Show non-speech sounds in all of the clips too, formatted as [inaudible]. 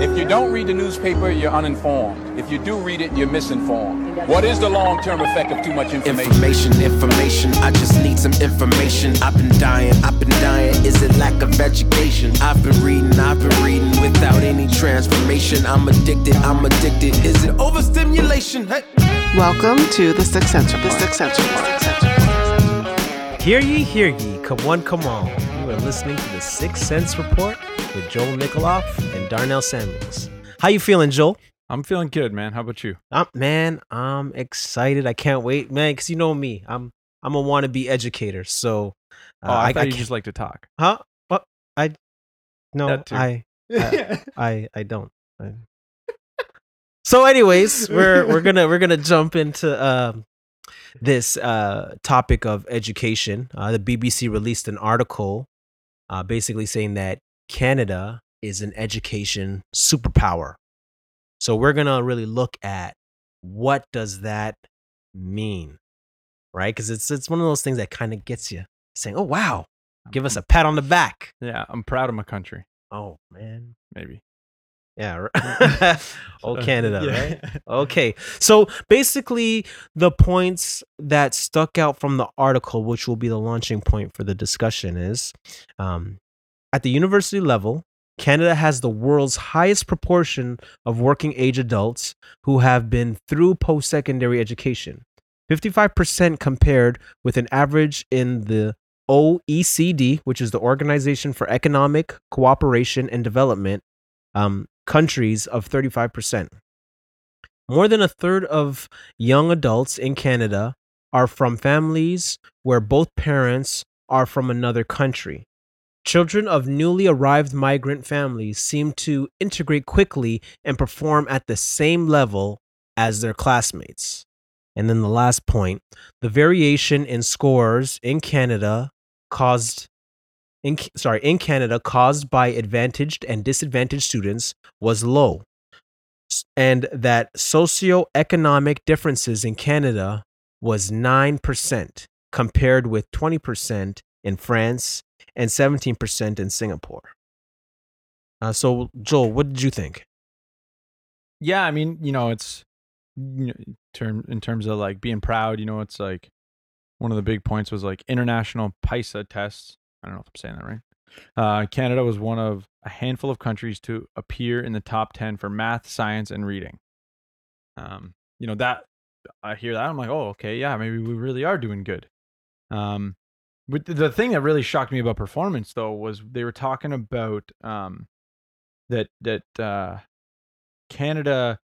If you don't read the newspaper, you're uninformed. If you do read it, you're misinformed. What is the long-term effect of too much information? Information, information, I just need some information. I've been dying, I've been dying. Is it lack of education? I've been reading, I've been reading without any transformation. I'm addicted, I'm addicted. Is it overstimulation? Hey. Welcome to the Six Cents Report. The Six Cents Report. Six Cents Report. Hear ye, hear ye. Come on, come on. You are listening to the Six Cents Report with Joel Nikoloff and Darnell Samuels. How you feeling, Joel? I'm feeling good, man. How about you? Um, man, I'm excited. I can't wait, man. Cause you know me, I'm I'm a wannabe educator. So, uh, Oh, I, thought you can't- just like to talk. huh? What? I no. I I, [laughs] I I don't. I- So, anyways, we're we're gonna we're gonna jump into um, this uh, topic of education. Uh, the BBC released an article, uh, basically saying that Canada is an education superpower. So we're gonna really look at what does that mean, right? Because it's it's one of those things that kind of gets you saying, "Oh wow, give us a pat on the back." yeah, I'm proud of my country. Oh man, Maybe. yeah, [laughs] oh, Canada, yeah. right? [laughs] Okay. So basically, the points that stuck out from the article, which will be the launching point for the discussion, is um, at the university level, Canada has the world's highest proportion of working age adults who have been through post secondary education 55% compared with an average in the OECD, which is the Organization for Economic Cooperation and Development, um, countries of 35%. More than a third of young adults in Canada are from families where both parents are from another country. Children of newly arrived migrant families seem to integrate quickly and perform at the same level as their classmates. And then the last point the variation in scores in Canada caused in sorry in Canada caused by advantaged and disadvantaged students was low and that socioeconomic differences in Canada was 9% compared with 20% in France and 17% in Singapore. Uh, so Joel, what did you think? Yeah, I mean, you know, it's you know, term in terms of like being proud. You know, it's like one of the big points was like international PISA tests. I don't know if I'm saying that right. Uh, Canada was one of a handful of countries to appear in the top ten for math, science, and reading. Um, you know that I hear that I'm like, oh, okay, yeah, maybe we really are doing good. Um, but the thing that really shocked me about performance though was they were talking about um that that uh Canada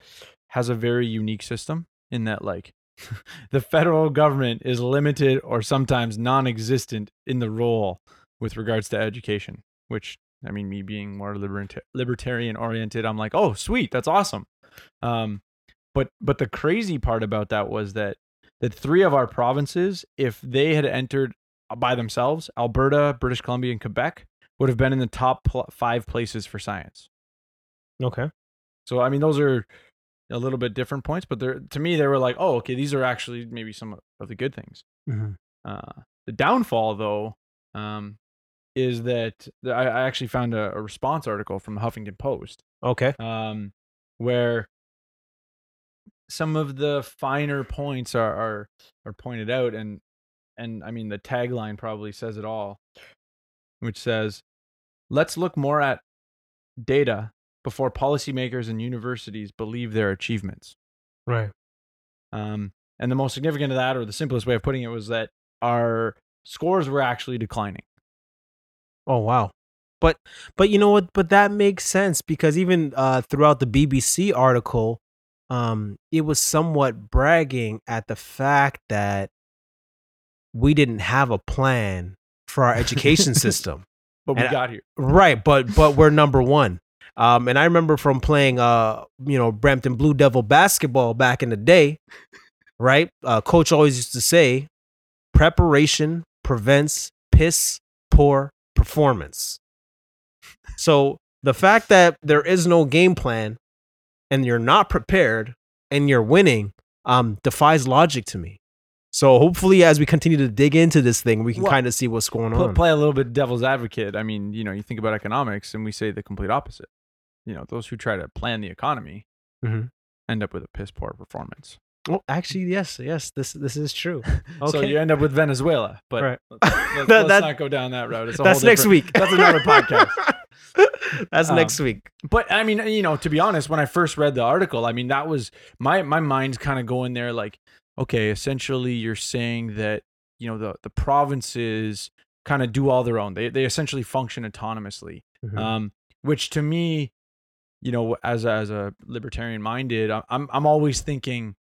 has a very unique system in that like [laughs] the federal government is limited or sometimes non-existent in the role with regards to education which i mean me being more liberta- libertarian oriented i'm like oh sweet that's awesome. Um but but the crazy part about that was that that three of our provinces if they had entered by themselves alberta british columbia and quebec would have been in the top pl- five places for science Okay. so I mean, those are a little bit different points, but they're to me they were like, oh, okay, these are actually maybe some of the good things. Mhm. Uh, the downfall, though, um, is that I, I actually found a, a response article from the Huffington Post Okay. um, where some of the finer points are, are are pointed out, and and I mean the tagline probably says it all, which says, "Let's look more at data before policymakers and universities believe their achievements." Right. Um, and the most significant of that, or the simplest way of putting it, was that our scores were actually declining. Oh wow. But but you know what? But that makes sense because even uh, throughout the BBC article, um, it was somewhat bragging at the fact that we didn't have a plan for our education [laughs] system. But we And I- got here. Right, but but we're number one. Um, and I remember from playing uh, you know, Brampton Blue Devil basketball back in the day, right? Uh, coach always used to say, preparation prevents piss poor performance. So the fact that there is no game plan and you're not prepared and you're winning um, defies logic to me. So hopefully, as we continue to dig into this thing, we can Well, kind of see what's going Pl- on. play a little bit devil's advocate. I mean, you know, you think about economics and we say the complete opposite. you know those who try to plan the economy Mhm. end up with a piss poor performance. Well, actually, yes, yes, this this is true. [laughs] Okay. So you end up with Venezuela, but Right. let's, let's- [laughs] That- let's not go down that route. It's a that's next week. [laughs] That's another podcast. that's Um, next week. But I mean, you know, to be honest, when I first read the article, I mean, that was my my mind's kind of going there like, okay, essentially you're saying that, you know, the the provinces kind of do all their own. They they essentially function autonomously. Mhm. Um which to me, you know, as a, as a libertarian minded, I'm I'm always thinking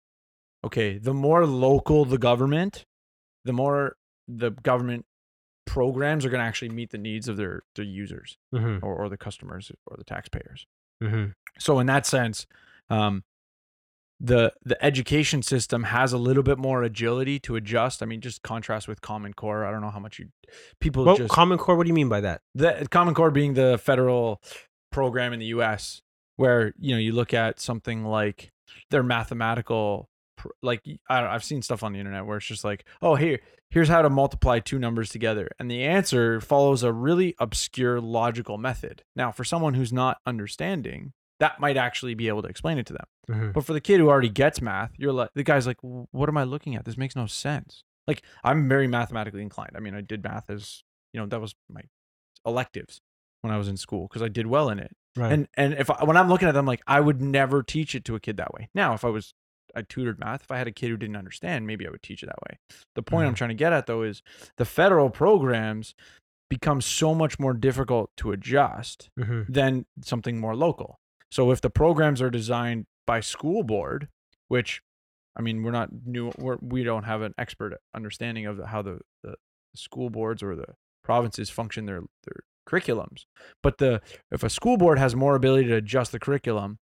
okay, the more local the government, the more the government programs are going to actually meet the needs of their their users Mhm. or, or the customers or the taxpayers Mhm. so in that sense um the the education system has a little bit more agility to adjust i mean just contrast with common core i don't know how much you people Well, just Common Core. What do you mean by that? the common core being the federal program in the us where you know you look at something like their mathematical like I i've seen stuff on the internet where it's just like oh here here's how to multiply two numbers together and the answer follows a really obscure logical method now for someone who's not understanding that might actually be able to explain it to them Mhm. but for the kid who already gets math, you're like the guy's like, what am I looking at? This makes no sense. Like I'm very mathematically inclined. I mean, I did math as you know that was my electives when I was in school because I did well in it. Right. And and if I, when I'm looking at them, like I would never teach it to a kid that way. Now, if I was I tutored math, if I had a kid who didn't understand, maybe I would teach it that way. The point I'm Mhm. trying to get at though is the federal programs become so much more difficult to adjust Mhm. than something more local. So if the programs are designed by school board, which I mean we're not new, we're, we don't have an expert understanding of how the, the school boards or the provinces function their their curriculums. But the if a school board has more ability to adjust the curriculum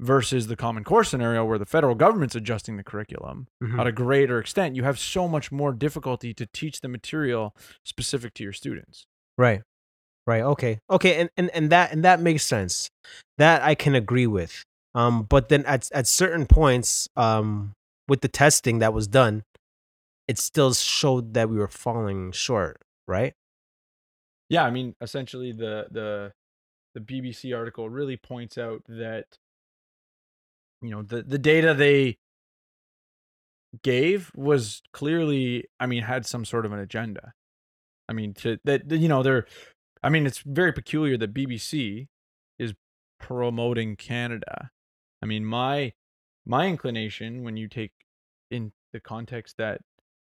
versus the common core scenario where the federal government's adjusting the curriculum Mhm. at a greater extent, you have so much more difficulty to teach the material specific to your students. Right. Right. Okay. Okay. And, and and that and that makes sense. That I can agree with. Um, but then at at certain points, um, with the testing that was done, it still showed that we were falling short. Right. Yeah, I mean, essentially the the the BBC article really points out that you know the the data they gave was clearly, I mean, had some sort of an agenda. I mean, to that you know they're, I mean, it's very peculiar that BBC is promoting Canada. I mean, my my inclination when you take in the context that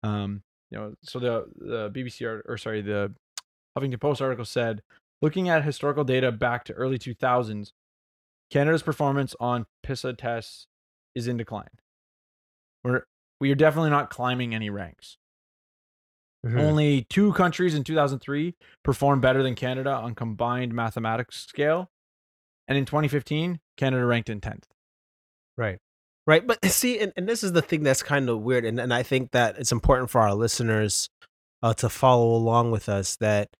um you know so the the BBC art, or sorry the Huffington Post article said, looking at historical data back to early 2000s, Canada's performance on PISA tests is in decline. We're we are definitely not climbing any ranks. Mhm. Only two countries in 2003 performed better than Canada on combined mathematics scale, and in 2015, Canada ranked in 10th. Right. Right. But [laughs] see, and, and this is the thing that's kind of weird. And, and I think that it's important for our listeners uh, to follow along with us that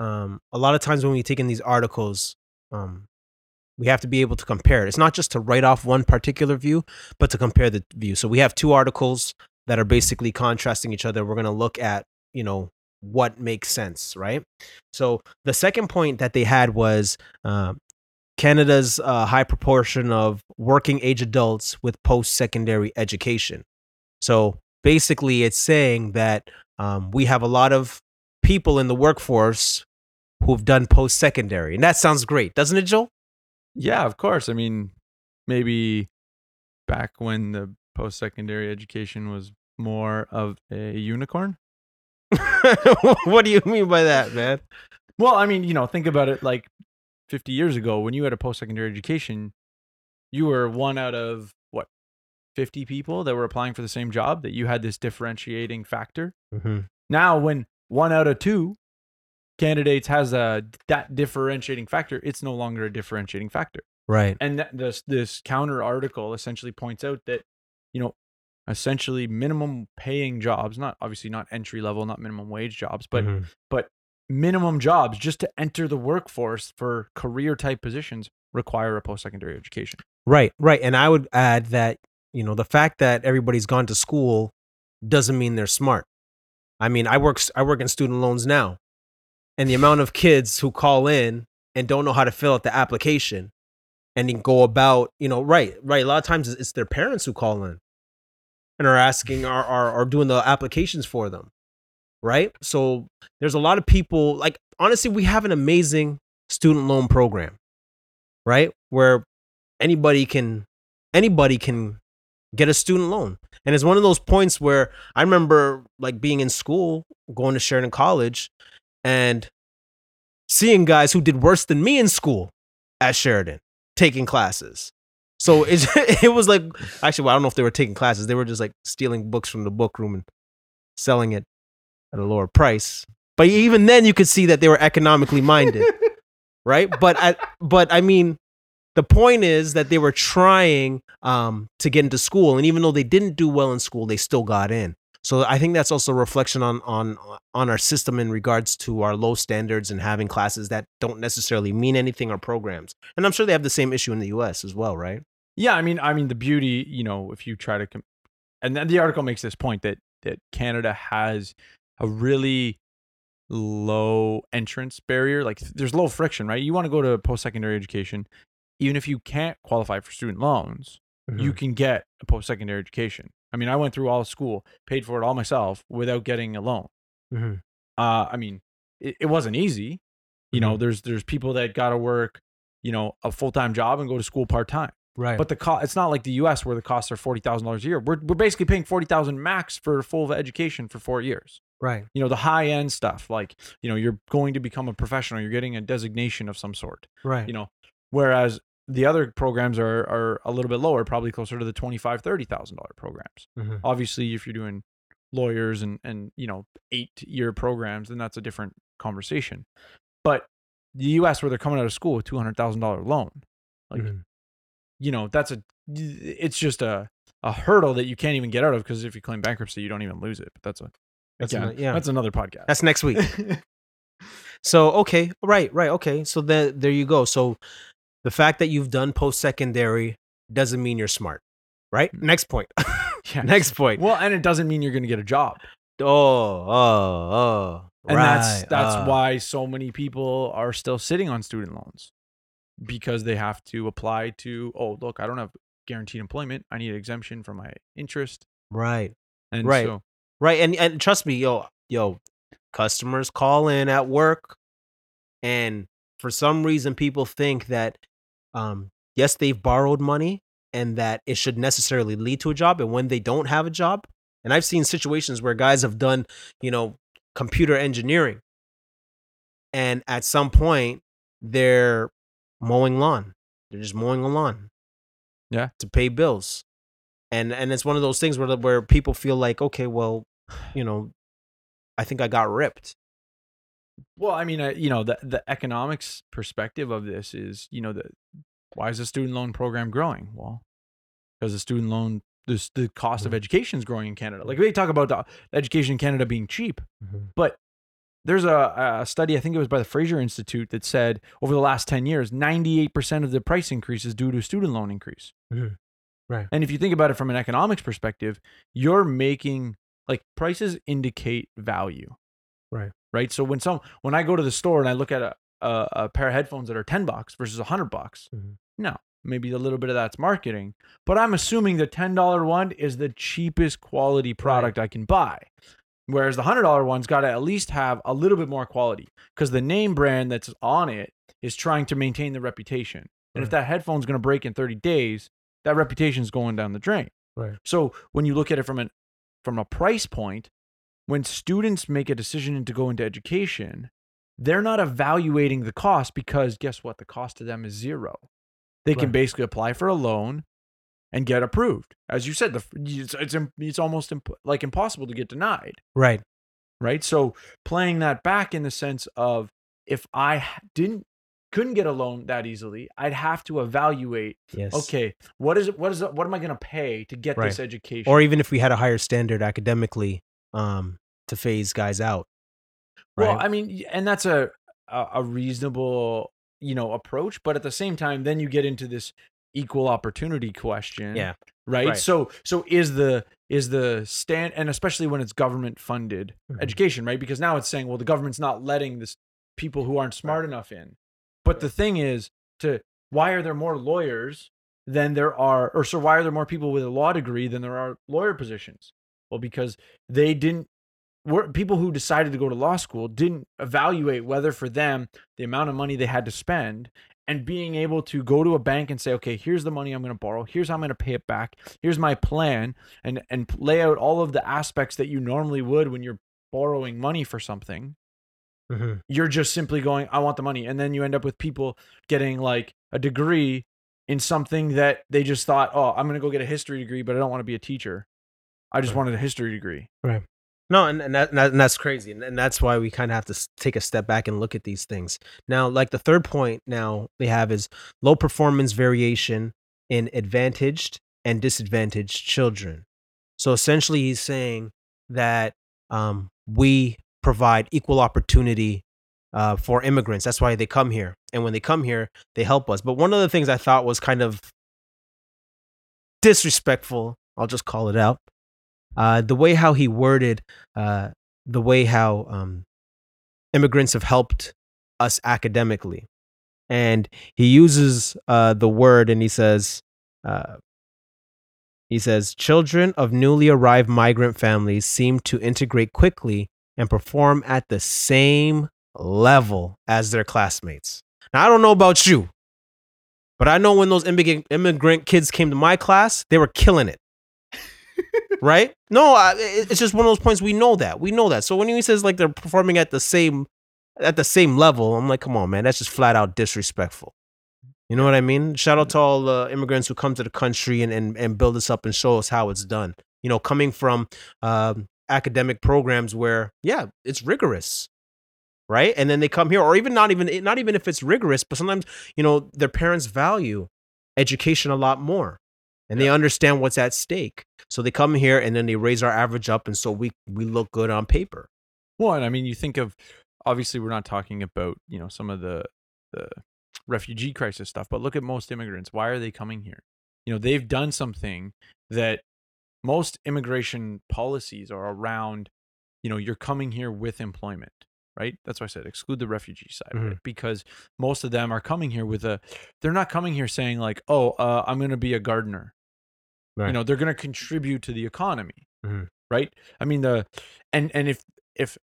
um, a lot of times when we take in these articles, um, we have to be able to compare it. It's not just to write off one particular view, but to compare the view. So we have two articles that are basically contrasting each other. We're going to look at, you know, what makes sense, right? So the second point that they had was um, Canada's uh, high proportion of working age adults with post secondary education. So basically, it's saying that um, we have a lot of people in the workforce who've done post secondary. And that sounds great, doesn't it, Joel? Yeah, of course. I mean, maybe back when the post secondary education was more of a unicorn. [laughs] what do you mean by that, man? Well, I mean, you know, think about it like 50 years ago when you had a post secondary education, you were one out of what, 50 people that were applying for the same job that you had this differentiating factor. Mm-hmm. Now, when one out of two candidates has a that differentiating factor, it's no longer a differentiating factor. Right. And that, this this counter article essentially points out that you know essentially minimum paying jobs, not obviously not entry level, not minimum wage jobs, but Mhm. minimum jobs just to enter the workforce for career type positions require a post secondary education. Right, right. And I would add that, you know, the fact that everybody's gone to school doesn't mean they're smart. I mean, I work I work in student loans now. And the amount of kids who call in and don't know how to fill out the application and then go about you know right right a lot of times it's their parents who call in and are asking are are, are doing the applications for them right? So there's a lot of people like honestly we have an amazing student loan program right? Where anybody can anybody can get a student loan. And it's one of those points where i remember like being in school going to sheridan college and seeing guys who did worse than me in school at sheridan taking classes so it, [laughs] it was like actually well, i don't know if they were taking classes. They were just like stealing books from the book room and selling it at a lower price. But even then you could see that they were economically minded [laughs] right? But I, but i mean the point is that they were trying um, to get into school and even though they didn't do well in school they still got in. So i think that's also a reflection on on on our system in regards to our low standards and having classes that don't necessarily mean anything or programs. And i'm sure they have the same issue in the us as well right Yeah, I mean, I mean, the beauty, you know, if you try to, com- and then the article makes this point that that Canada has a really low entrance barrier. Like, there's low friction, right? You want to go to post secondary education, even if you can't qualify for student loans, you can get a post secondary education. I mean, I went through all of school, paid for it all myself without getting a loan. Mhm. Uh, I mean, it, it wasn't easy. You know, there's there's people that got to work, you know, a full time job and go to school part time. Right But the cost, it's not like the U.S. where the costs are forty thousand dollars a year. We're we're basically paying forty thousand max for full education for four years. right You know, the high end stuff, like you know, you're going to become a professional. You're getting a designation of some sort. right You know, whereas the other programs are are a little bit lower, probably closer to the twenty five thirty thousand dollar programs. Mhm. Obviously, if you're doing lawyers and and you know eight year programs, then that's a different conversation. But the U.S. where they're coming out of school with two hundred thousand dollar loan, like Mhm. You know that's a it's just a a hurdle that you can't even get out of because if you claim bankruptcy you don't even lose it but that's a That's again, ano- yeah. that's another podcast that's next week [laughs] So okay, right, right, okay. So then there you go. So the fact that you've done post secondary doesn't mean you're smart, right? Next point. [laughs] Yeah. Next point. well and it doesn't mean you're going to get a job Oh, oh, oh. and that's that's uh, why so many people are still sitting on student loans because they have to apply to oh look i don't have guaranteed employment. I need an exemption from my interest. Right, and Right. so right, and and trust me, yo, yo, customers call in at work, and for some reason, people think that, um, yes, they've borrowed money, and that it should necessarily lead to a job, and when they don't have a job, and I've seen situations where guys have done, you know, computer engineering, and at some point they're mowing lawn, they're just mowing a lawn, Yeah. to pay bills, and and it's one of those things where where people feel like, okay, well, [sighs] you know, I think I got ripped. Well, I mean, uh, you know, the the economics perspective of this is, you know, the why is the student loan program growing? Well, because the student loan, this the cost of education is growing in Canada. Like they talk about the education in Canada being cheap, but there's a, a study, I think it was by the Fraser Institute, that said over the last 10 years, 98% of the price increase is due to student loan increase. Mhm. Right. And if you think about it from an economics perspective, you're making like prices indicate value. Right. Right. So when some when I go to the store and I look at a, a, a pair of headphones that are 10 bucks versus 100 bucks, Mhm. no, maybe a little bit of that's marketing, but I'm assuming the $10 one is the cheapest quality product I can buy. Whereas the hundred dollar one's got to at least have a little bit more quality because the name brand that's on it is trying to maintain the reputation. And if mm. that headphone's going to break in 30 days, that reputation's going down the drain. Right. So when you look at it from an from a price point, when students make a decision to go into education, they're not evaluating the cost because guess what? The cost to them is zero. They can basically apply for a loan and get approved. As you said, the it's it's, it's almost imp- like impossible to get denied Right. right so playing that back in the sense of if I didn't couldn't get a loan that easily i'd have to evaluate Yes. okay what is it what is it what am i going to pay to get this education Or even if we had a higher standard academically, um, to phase guys out. well i mean and that's a a reasonable you know approach but at the same time then you get into this equal opportunity question Yeah. right? Right. so so is the is the stand and especially when it's government funded Mhm. education right because now it's saying well the government's not letting this people who aren't smart enough in but the thing is to why are there more lawyers than there are, or so why are there more people with a law degree than there are lawyer positions? Well, because they didn't. Were, people who decided to go to law school didn't evaluate whether for them the amount of money they had to spend and being able to go to a bank and say okay here's the money i'm going to borrow. Here's how i'm going to pay it back. Here's my plan and and lay out all of the aspects that you normally would when you're borrowing money for something. Mhm. you're just simply going i want the money and then you end up with people getting like a degree in something that they just thought oh i'm going to go get a history degree but i don't want to be a teacher. I just Right. wanted a history degree No, and and, that, and, that, and that's crazy, and, and that's why we kind of have to take a step back and look at these things. Now, like the third point now they have is low performance variation in advantaged and disadvantaged children. So essentially, he's saying that um, we provide equal opportunity uh, for immigrants. That's why they come here, and when they come here, they help us. But one of the things I thought was kind of disrespectful, I'll just call it out, uh, the way how he worded uh, the way how um, immigrants have helped us academically. And he uses uh, the word and he says, uh, he says, children of newly arrived migrant families seem to integrate quickly and perform at the same level as their classmates. Now, I don't know about you, but I know when those immigrant, immigrant kids came to my class, they were killing it right? No, I, it's just one of those points. We know that. We know that. So when he says like they're performing at the same at the same level, I'm like, come on, man, that's just flat out disrespectful. You know what I mean? Shout out to all the immigrants who come to the country and, and, and build us up and show us how it's done. You know, coming from um, academic programs where, yeah, it's rigorous, right? And then they come here, or even not even not even if it's rigorous, but sometimes you know their parents value education a lot more, and they understand what's at stake. So they come here and then they raise our average up, and so we we look good on paper. Well, and I mean, you think of obviously we're not talking about you know some of the the refugee crisis stuff, but look at most immigrants. Why are they coming here? You know, they've done something that most immigration policies are around. You know, you're coming here with employment, right? That's why I said exclude the refugee side it because most of them are coming here with a. They're not coming here saying like, oh, uh, I'm going to be a gardener. You know, they're going to contribute to the economy, Mhm. right? I mean the and and if if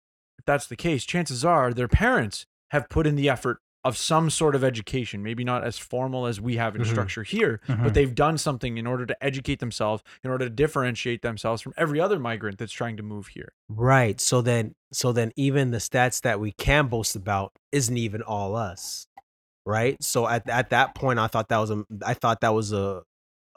that's the case, chances are their parents have put in the effort of some sort of education, maybe not as formal as we have in Mhm. structure here, Mhm. but they've done something in order to educate themselves, in order to differentiate themselves from every other migrant that's trying to move here. Right. So then, so then, even the stats that we can boast about isn't even all us, right? So at at that point, I thought that was a I thought that was a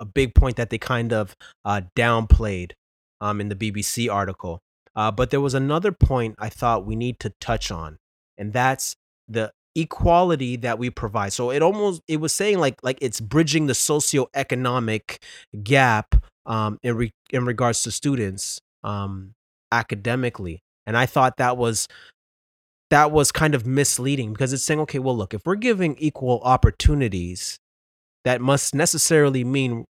a big point that they kind of uh, downplayed um, in the BBC article. Uh, but there was another point I thought we need to touch on, and that's the equality that we provide. So it almost it was saying like like it's bridging the socioeconomic gap um, in re- in regards to students um, academically, and I thought that was that was kind of misleading because it's saying okay, well look, if we're giving equal opportunities, that must necessarily mean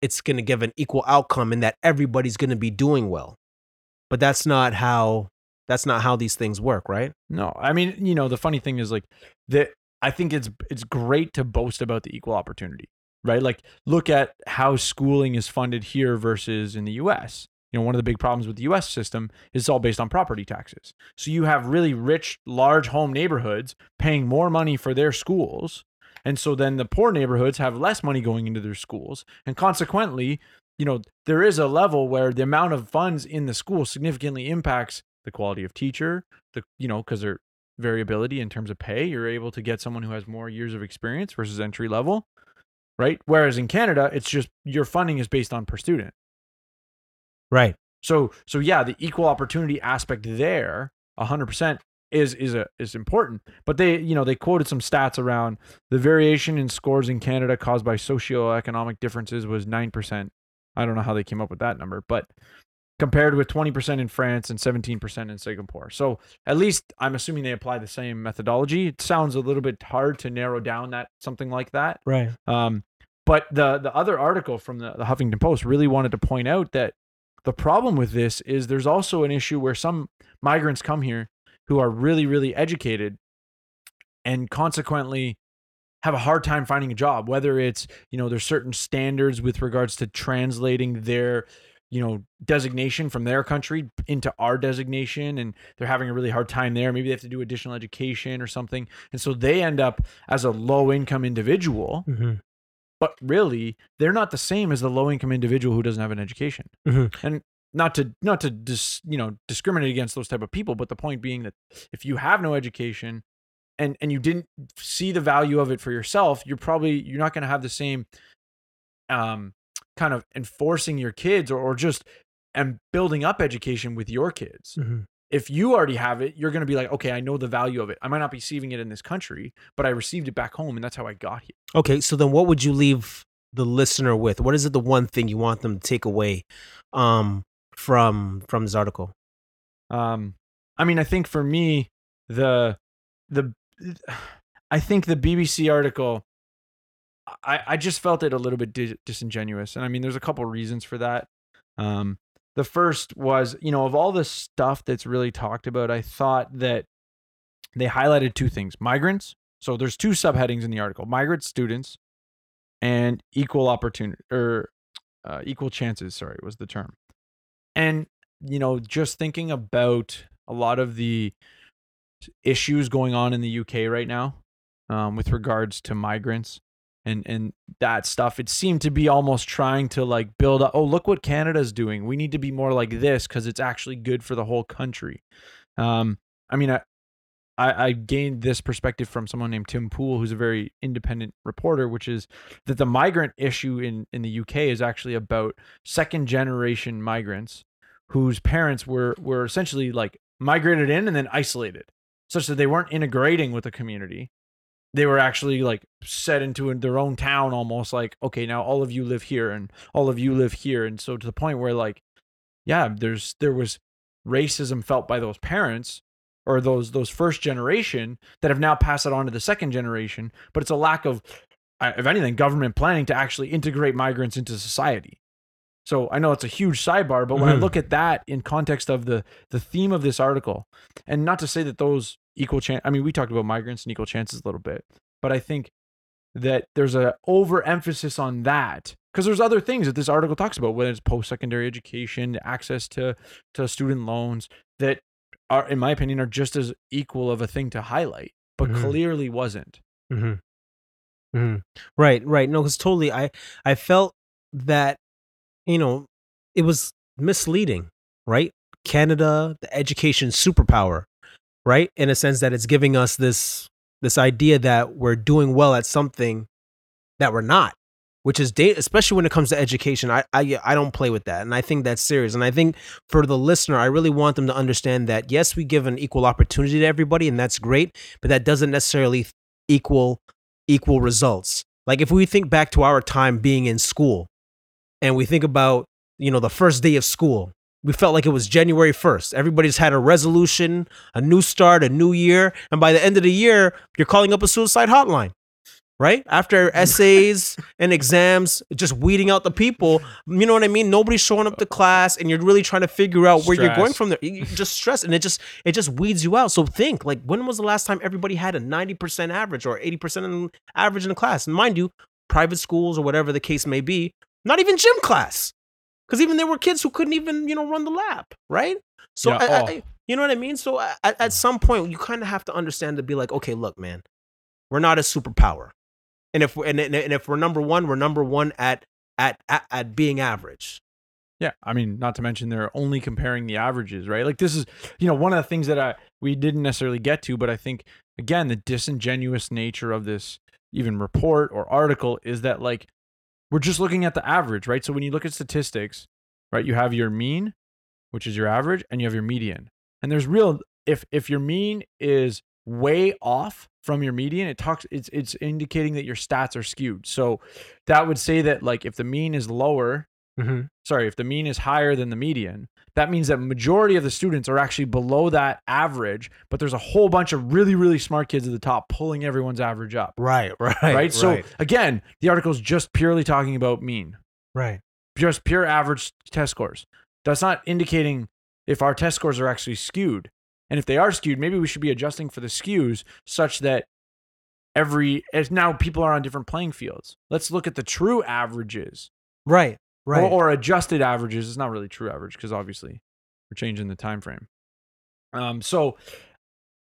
it's going to give an equal outcome and that everybody's going to be doing well. But that's not how that's not how these things work, right? No, I mean, you know, the funny thing is like that. I think it's it's great to boast about the equal opportunity, right? Like, look at how schooling is funded here versus in the U.S. You know, one of the big problems with the U.S. system is it's all based on property taxes. So you have really rich, large home neighborhoods paying more money for their schools, and so then the poor neighborhoods have less money going into their schools, and consequently, you know, there is a level where the amount of funds in the school significantly impacts the quality of teacher, the you know, because there variability in terms of pay. You're able to get someone who has more years of experience versus entry level, right? Whereas in Canada, it's just your funding is based on per student. Right. So so yeah, the equal opportunity aspect there, hundred percent is is a is important. But they you know they quoted some stats around the variation in scores in Canada caused by socioeconomic differences was nine percent. I don't know how they came up with that number, but compared with 20% in France and 17% in Singapore. So at least I'm assuming they apply the same methodology. It sounds a little bit hard to narrow down that something like that. Right. Um, but the the other article from the, the Huffington Post really wanted to point out that the problem with this is there's also an issue where some migrants come here who are really really educated, and consequently, have a hard time finding a job whether it's you know there's certain standards with regards to translating their you know designation from their country into our designation and they're having a really hard time there maybe they have to do additional education or something and so they end up as a low income individual Mhm. but really they're not the same as the low income individual who doesn't have an education Mhm. and not to not to dis, you know discriminate against those type of people but the point being that if you have no education and and you didn't see the value of it for yourself you're probably you're not going to have the same um kind of enforcing your kids or, or just and building up education with your kids Mhm. if you already have it you're going to be like okay i know the value of it i might not be receiving it in this country but i received it back home and that's how i got here Okay, so then what would you leave the listener with? What is it the one thing you want them to take away um from from this article? Um, I mean, I think for me, the the I think the BBC article, I I just felt it a little bit dis- disingenuous, and I mean, there's a couple reasons for that. Um, the first was, you know, of all the stuff that's really talked about, I thought that they highlighted two things: migrants. So there's two subheadings in the article: migrant students and equal opportunity or uh, equal chances. Sorry, was the term. And you know, just thinking about a lot of the issues going on in the UK right now um, with regards to migrants and and that stuff, it seemed to be almost trying to like build up. Oh, look what Canada's doing. We need to be more like this because it's actually good for the whole country. Um, I mean, I, I I gained this perspective from someone named Tim Pool, who's a very independent reporter, which is that the migrant issue in in the UK is actually about second generation migrants whose parents were were essentially like migrated in and then isolated such that they weren't integrating with the community. They were actually like set into their own town almost like okay now all of you live here and all of you live here. And so to the point where like yeah there's there was racism felt by those parents or those those first generation that have now passed it on to the second generation but it's a lack of uh, if anything government planning to actually integrate migrants into society so I know it's a huge sidebar, but when I Mhm. look at that in context of the the theme of this article, and not to say that those equal chance, I mean, we talked about migrants and equal chances a little bit, but I think that there's a overemphasis on that because there's other things that this article talks about, whether it's post secondary education, access to to student loans, that are, in my opinion, are just as equal of a thing to highlight, but Mhm. clearly wasn't. Mm-hmm. hmm Right, right. No, because totally, I I felt that you know it was misleading, right? Canada, the education superpower, right? In a sense that it's giving us this this idea that we're doing well at something that we're not, which is da- especially when it comes to education. I, I I don't play with that, and I think that's serious. And I think for the listener, I really want them to understand that yes, we give an equal opportunity to everybody, and that's great, but that doesn't necessarily equal equal results. Like if we think back to our time being in school, and we think about you know the first day of school, we felt like it was January first. Everybody's had a resolution, a new start, a new year, and by the end of the year, you're calling up a suicide hotline right? After [laughs] essays and exams, just weeding out the people. You know what I mean? Nobody's showing up to class, and you're really trying to figure out where you're going from there. You just stress, and it just it just weeds you out. So think, like, when was the last time everybody had a ninety percent average or eighty percent average in the class? And mind you, private schools or whatever the case may be, not even gym class, because even there were kids who couldn't even you know run the lap, right? So Yeah, I- I- oh. I- you know what I mean? So at, at some point, you kind of have to understand to be like, okay, look, man, we're not a superpower, and if and, and if we're number one, we're number one at at at, at being average. Yeah, I mean, not to mention they're only comparing the averages, right? Like this is, you know, one of the things that I we didn't necessarily get to, but I think again the disingenuous nature of this even report or article is that like we're just looking at the average, right? So when you look at statistics, right, you have your mean, which is your average, and you have your median. And there's real if if your mean is way off from your median, it talks it's it's indicating that your stats are skewed. So that would say that like if the mean is lower, Mm-hmm. sorry, if the mean is higher than the median, that means that majority of the students are actually below that average, but there's a whole bunch of really, really smart kids at the top pulling everyone's average up. Right, [laughs] right, Right. So again, the article is just purely talking about mean, right. just pure average test scores. That's not indicating if our test scores are actually skewed. And if they are skewed, maybe we should be adjusting for the skews such that every as now people are on different playing fields. Let's look at the true averages Right. Right. or, or adjusted averages. It's not really true average because obviously we're changing the time frame. Um, so,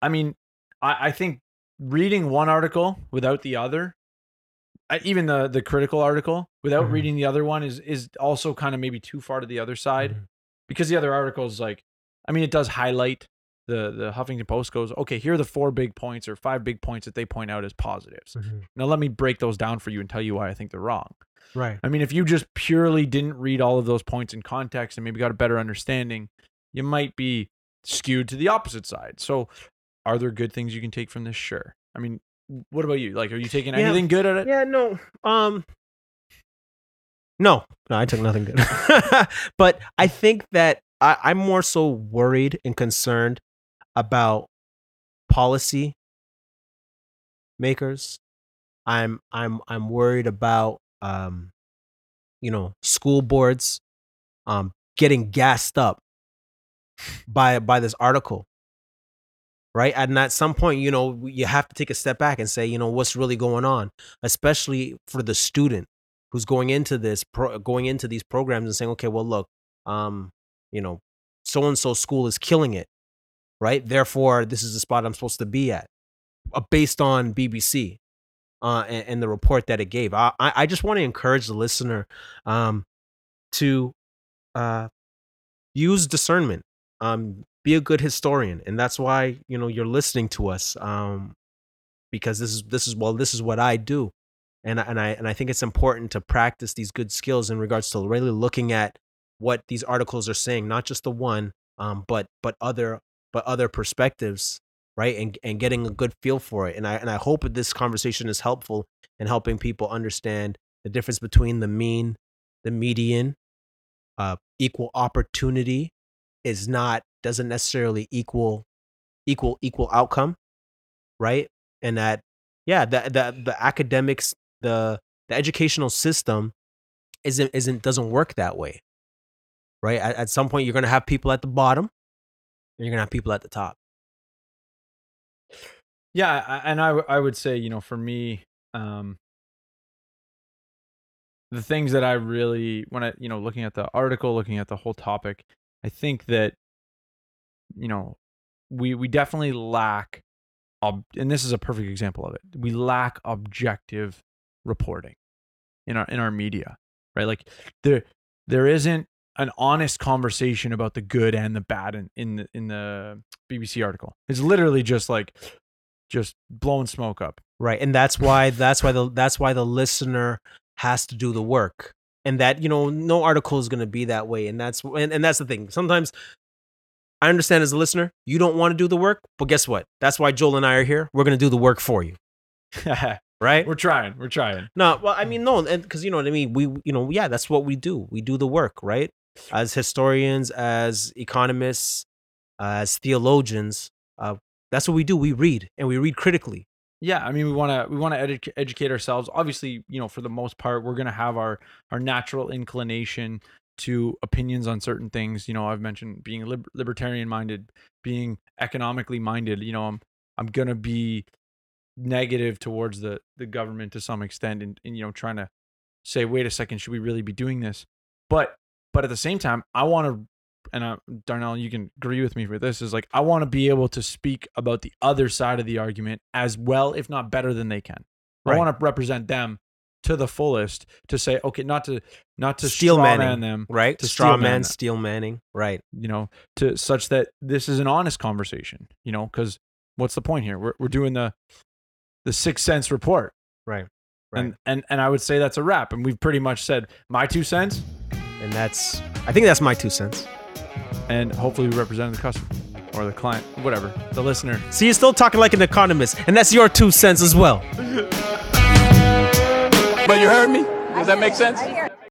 I mean, I, I think reading one article without the other, even the the critical article without Mhm. reading the other one is is also kind of maybe too far to the other side Mhm. because the other article is like, I mean, it does highlight the the Huffington Post goes, okay, here are the four big points or five big points that they point out as positives. Mhm. Now let me break those down for you and tell you why I think they're wrong. Right. I mean, if you just purely didn't read all of those points in context and maybe got a better understanding, you might be skewed to the opposite side. So, are there good things you can take from this? Sure. I mean, what about you? Like, are you taking Yeah. anything good at it? Yeah, no. Um No, no, I took nothing good. [laughs] but I think that I, I'm more so worried and concerned about policy makers. I'm I'm I'm worried about um you know school boards um getting gassed up by by this article right and at some point you know you have to take a step back and say you know what's really going on especially for the student who's going into this pro- going into these programs and saying okay well look um you know so and so school is killing it right? Therefore this is the spot i'm supposed to be at uh, based on bbc uh and, and the report that it gave. I i just want to encourage the listener um to uh use discernment um be a good historian and that's why you know you're listening to us um because this is this is well this is what I do and and I and I think it's important to practice these good skills in regards to really looking at what these articles are saying not just the one um but but other but other perspectives right and and getting a good feel for it and I and I hope that this conversation is helpful in helping people understand the difference between the mean the median uh equal opportunity is not doesn't necessarily equal equal equal outcome right? And that yeah the the, the academics the the educational system isn't isn't doesn't work that way right? At, at some point you're going to have people at the bottom and you're to have people at the top Yeah, and I- I would say you know for me, um, the things that I really when I you know looking at the article, looking at the whole topic, I think that you know we we definitely lack, ob- and this is a perfect example of it. We lack objective reporting in our in our media, right? Like there there isn't an honest conversation about the good and the bad in in the, in the BBC article. It's literally just like just blowing smoke up. right and that's why that's why the that's why the listener has to do the work and that you know no article is going to be that way and that's and, and that's the thing sometimes i understand as a listener you don't want to do the work but guess what that's why joel and i are here we're going to do the work for you [laughs] right we're trying. We're trying. no well i mean mm. no and because you know what i mean we you know yeah that's what we do we do the work right as historians as economists as theologians uh, that's what we do we read and we read critically Yeah, I mean, we want to we want to edu- educate ourselves. Obviously, you know, for the most part, we're gonna have our our natural inclination to opinions on certain things. You know, I've mentioned being lib- libertarian minded, being economically minded. You know, I'm I'm gonna be negative towards the the government to some extent, and, and you know, trying to say, wait a second, should we really be doing this? But but at the same time, I want to. And uh, Darnell, you can agree with me for this. Is like I want to be able to speak about the other side of the argument as well, if not better than they can. I want to represent them to the fullest to say, okay, not to not to Steel straw manning. man them, right to straw man steel manning right you know, to such that this is an honest conversation, you know, because what's the point here? We're we're doing the the six cents report, right right and and and I would say that's a wrap, and we've pretty much said my two cents, and that's i think that's my two cents and hopefully we represent the customer or the client, whatever, the listener. See, you're still talking like an economist, and that's your two cents as well. But you heard me? Does that make sense? I hear